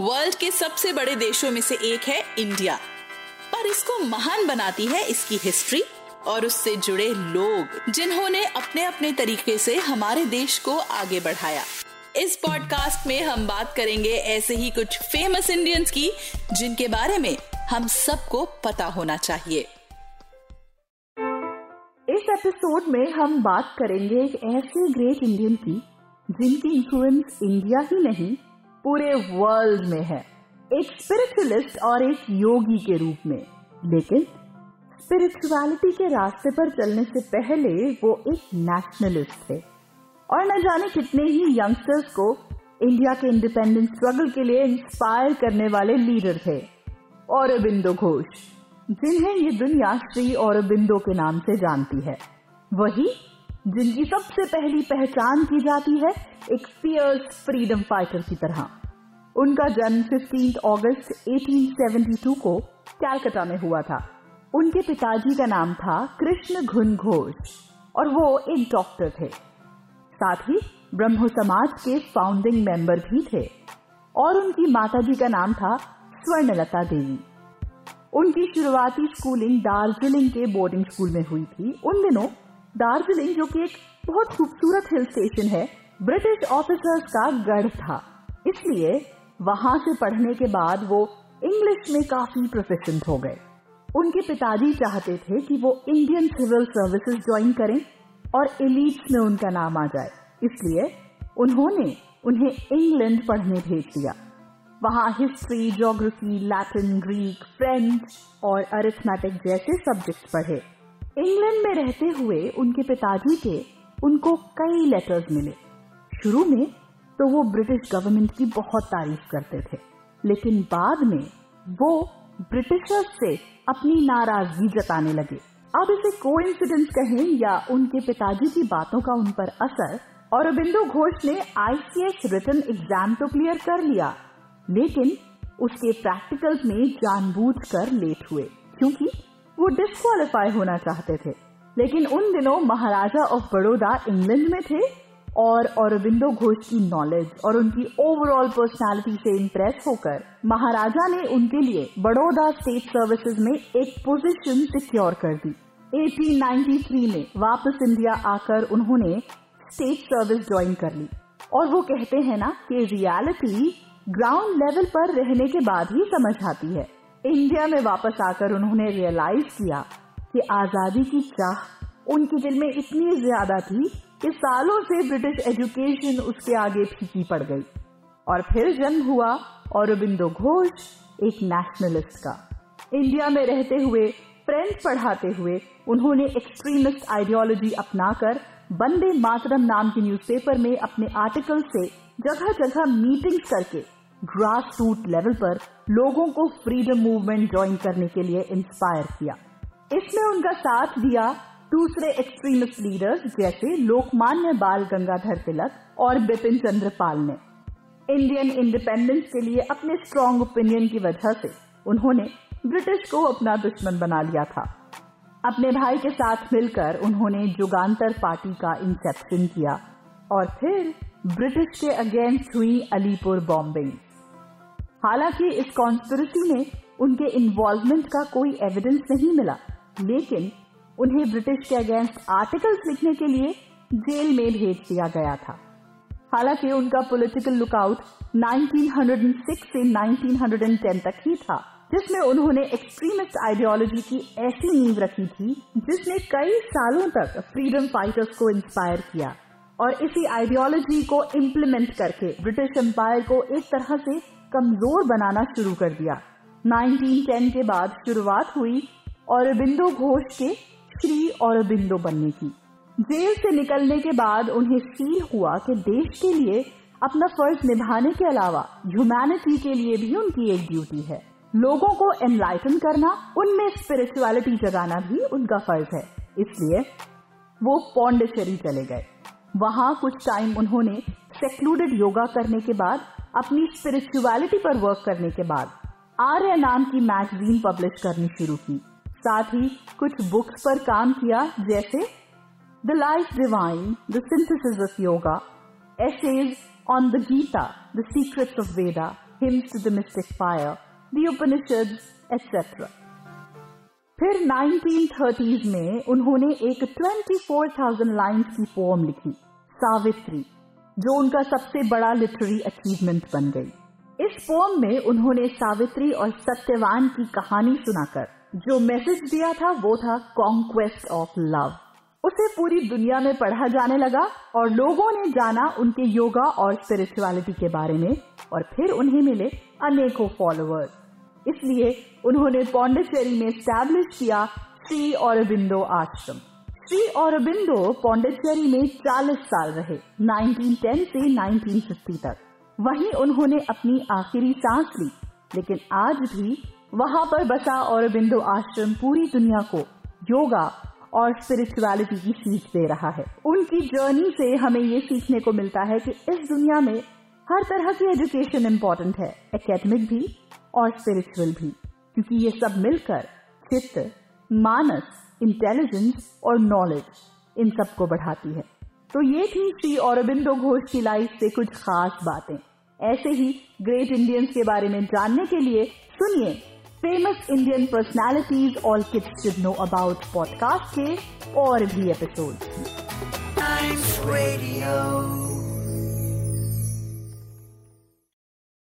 World के सबसे बड़े देशों में से एक है इंडिया। पर इसको महान बनाती है इसकी हिस्ट्री और उससे जुड़े लोग, जिन्होंने अपने अपने तरीके से हमारे देश को आगे बढ़ाया। इस पॉडकास्ट में हम बात करेंगे ऐसे ही कुछ फ़ेमस इंडियंस की, जिनके बारे में हम सबको पता होना चाहिए। इस एपिसोड में हम बात करेंगे एक ऐसे ग्रेट इंडियन की, जिनकी इन्फ्लुएंस इंडिया ही नहीं पूरे वर्ल्ड में है। एक स्पिरिचुअलिस्ट और एक योगी के रूप में। लेकिन स्पिरिचुअलिटी के रास्ते पर चलने से पहले वो एक नेशनलिस्ट थे। और न जाने कितने ही यंगस्टर्स को इंडिया के इंडिपेंडेंस स्ट्रगल के लिए इंस्पायर करने वाले लीडर थे। औरबिंदो घोष, जिन्हें ये दुनिया श्री औरबिंदो के नाम से जानती है। वही जिनकी सबसे पहली पहचान की जाती है एक फियर्स फ्रीडम फाइटर की तरह। उनका जन्म 15 अगस्त 1872 को कैलकाटा में हुआ था। उनके पिताजी का नाम था कृष्ण घुन घोष, और वो एक डॉक्टर थे। साथ ही ब्रह्मो समाज के फाउंडिंग मेंबर भी थे, और उनकी माताजी का नाम था स्वर्णलता देवी। उनकी शुरुआती स्कूलिंग दार्जिलिंग के बोर्डिंग स्कूल में हुई थी। उन दिनों दार्जिलिंग, जो कि एक बहुत खूबसूरत हिल स्टेशन है, ब्रिटिश ऑफिसर्स का गढ़ था। इसलिए वहाँ से पढ़ने के बाद वो इंग्लिश में काफ़ी प्रोफिशेंट हो गए। उनके पिताजी चाहते थे कि वो इंडियन सिविल सर्विसेज़ ज्वाइन करें और एलिट्स में उनका नाम आ जाए। इसलिए उन्होंने उन्हें इंग्लैंड पढ़ने भेज दिया। वहाँ history geography Latin Greek French और अरिथमेटिक जैसे सब्जेक्ट पढ़े। इंग्लैंड में रहते हुए उनके पिताजी के उनको कई लेटर्स मिले। शुरू में तो वो ब्रिटिश गवर्नमेंट की बहुत तारीफ़ करते थे, लेकिन बाद में वो ब्रिटिशर्स से अपनी नाराज़गी जताने लगे। अब इसे कोइंसिडेंस कहें या उनके पिताजी की बातों का उन पर असर और अरबिंदो घोष ने आईसीएस रिटर्न एग्ज़ाम तो क्लियर कर लिया, लेकिन उसके प्रैक्टिकल्स में जानबूझकर लेट हुए, क्योंकि वो डिस्कालीफाई होना चाहते थे। लेकिन उन दिनों महाराजा ऑफ़ बड़ौदा इंग्लैंड में थे और औरबिंदो घोष की नॉलेज और उनकी ओवरऑल पर्सनालिटी से इम्प्रेस होकर महाराजा ने उनके लिए बड़ौदा स्टेट सर्विसेज़ में एक पोजीशन सिक्योर कर दी। 1893 में वापस इंडिया आकर उन्होंने स्टेट सर्विस ज्वाइन कर ली। और वो कहते हैं ना कि रियलिटी ग्राउंड लेवल पर रहने के बाद ही समझ आती है। इंडिया में वापस आकर उन्होंने रियलाइज़ किया कि आज़ादी की चाह उनके दिल में इतनी ज़्यादा थी कि सालों से ब्रिटिश एजुकेशन उसके आगे फीकी पड़ गई। और फिर जन्म हुआ औरबिंदो घोष, एक नेशनलिस्ट का। इंडिया में रहते हुए फ्रेंच पढ़ाते हुए उन्होंने एक्सट्रीमिस्ट आइडियोलॉजी अपनाकर बंदे मातरम नाम के न्यूज़पेपर में अपने आर्टिकल से जगह जगह मीटिंग्स करके ग्रास रूट लेवल पर लोगों को फ्रीडम मूवमेंट ज्वाइन करने के लिए इंस्पायर किया। इसमें उनका साथ दिया दूसरे एक्सट्रीमिस्ट लीडर्स जैसे लोकमान्य बाल गंगाधर तिलक और बिपिन चंद्र पाल ने। इंडियन इंडिपेंडेंस के लिए अपने स्ट्रॉन्ग ओपिनियन की वजह से उन्होंने ब्रिटिश को अपना दुश्मन बना लिया था। अपने भाई के साथ मिलकर उन्होंने जुगांतर पार्टी का इंसेप्शन किया और फिर ब्रिटिश के अगेंस्ट हुई अलीपुर बॉम्बिंग हालाँकि इस कॉन्स्पिरसी में उनके इन्वॉल्वमेंट का कोई एविडेंस नहीं मिला, लेकिन उन्हें ब्रिटिश के अगेंस्ट आर्टिकल्स लिखने के लिए जेल में भेज दिया गया था। हालाँकि उनका पॉलिटिकल लुकआउट 1906 से 1910 तक ही था, जिसमें उन्होंने एक्सट्रीमिस्ट आइडियोलॉजी की ऐसी नींव रखी थी, जिसने कई सालों तक फ्रीडम फाइटर्स को इंस्पायर किया और इसी आइडियोलॉजी को इम्प्लीमेंट करके ब्रिटिश एम्पायर को एक तरह से कमज़ोर बनाना शुरू कर दिया। 1910 के बाद शुरुआत हुई औरबिंदो घोष के श्री और औरबिंदो बनने की। जेल से निकलने के बाद उन्हें फील हुआ कि देश के लिए अपना फ़र्ज़ निभाने के अलावा ह्यूमैनिटी के लिए भी उनकी एक ड्यूटी है। लोगों को एनलाइटन करना, उनमें स्पिरिचुअलिटी जगाना भी उनका फ़र्ज़ है। इसलिए वो पौंडेचेरी चले गए। वहाँ कुछ टाइम उन्होंने सेक्लूडेड योगा करने के बाद अपनी स्पिरिचुअलिटी पर वर्क करने के बाद आर्य नाम की मैगजीन पब्लिश करनी शुरू की। साथ ही कुछ बुक्स पर काम किया जैसे the life divine the synthesis of yoga essays on the Gita the secrets of Veda hymns the mystic fire the Upanishad etcetera फिर 1930s में उन्होंने एक 24,000 लाइन्स की पोम लिखी। सावित्री, जो उनका सबसे बड़ा लिटरेरी अचीवमेंट बन गई। इस पोम में उन्होंने सावित्री और सत्यवान की कहानी सुनाकर, जो मैसेज दिया था वो था कॉन्क्वेस्ट ऑफ़ लव उसे पूरी दुनिया में पढ़ा जाने लगा और लोगों ने जाना उनके योगा और स्पिरिचुअलिटी के बारे में और फिर उन्हें मिले अनेकों फॉलोअर्स इसलिए उन्होंने पौंडेचेरी में स्टैब्लिश किया श्री औरबिंदो आश्रम। श्री औरबिंदो पौंडेचेरी में 40 साल रहे 1910 से 1950 तक। वहीं उन्होंने अपनी आखिरी सांस ली, लेकिन आज भी वहाँ पर बसा औरबिंदो आश्रम पूरी दुनिया को योगा और स्पिरिचुअलिटी की सीख दे रहा है। उनकी जर्नी से हमें ये सीखने को मिलता है कि इस दुनिया में हर तरह की एजुकेशन इम्पोर्टेंट है एकेडमिक भी और स्पिरिचुअल भी, क्योंकि ये सब मिलकर चित्त, मानस इंटेलिजेंस और नॉलेज इन सबको बढ़ाती है। तो ये थी श्री औरबिंदो घोष की लाइफ से कुछ खास बातें। ऐसे ही ग्रेट इंडियंस के बारे में जानने के लिए सुनिए famous Indian personalities all kids should know about podcast के और भी एपिसोड.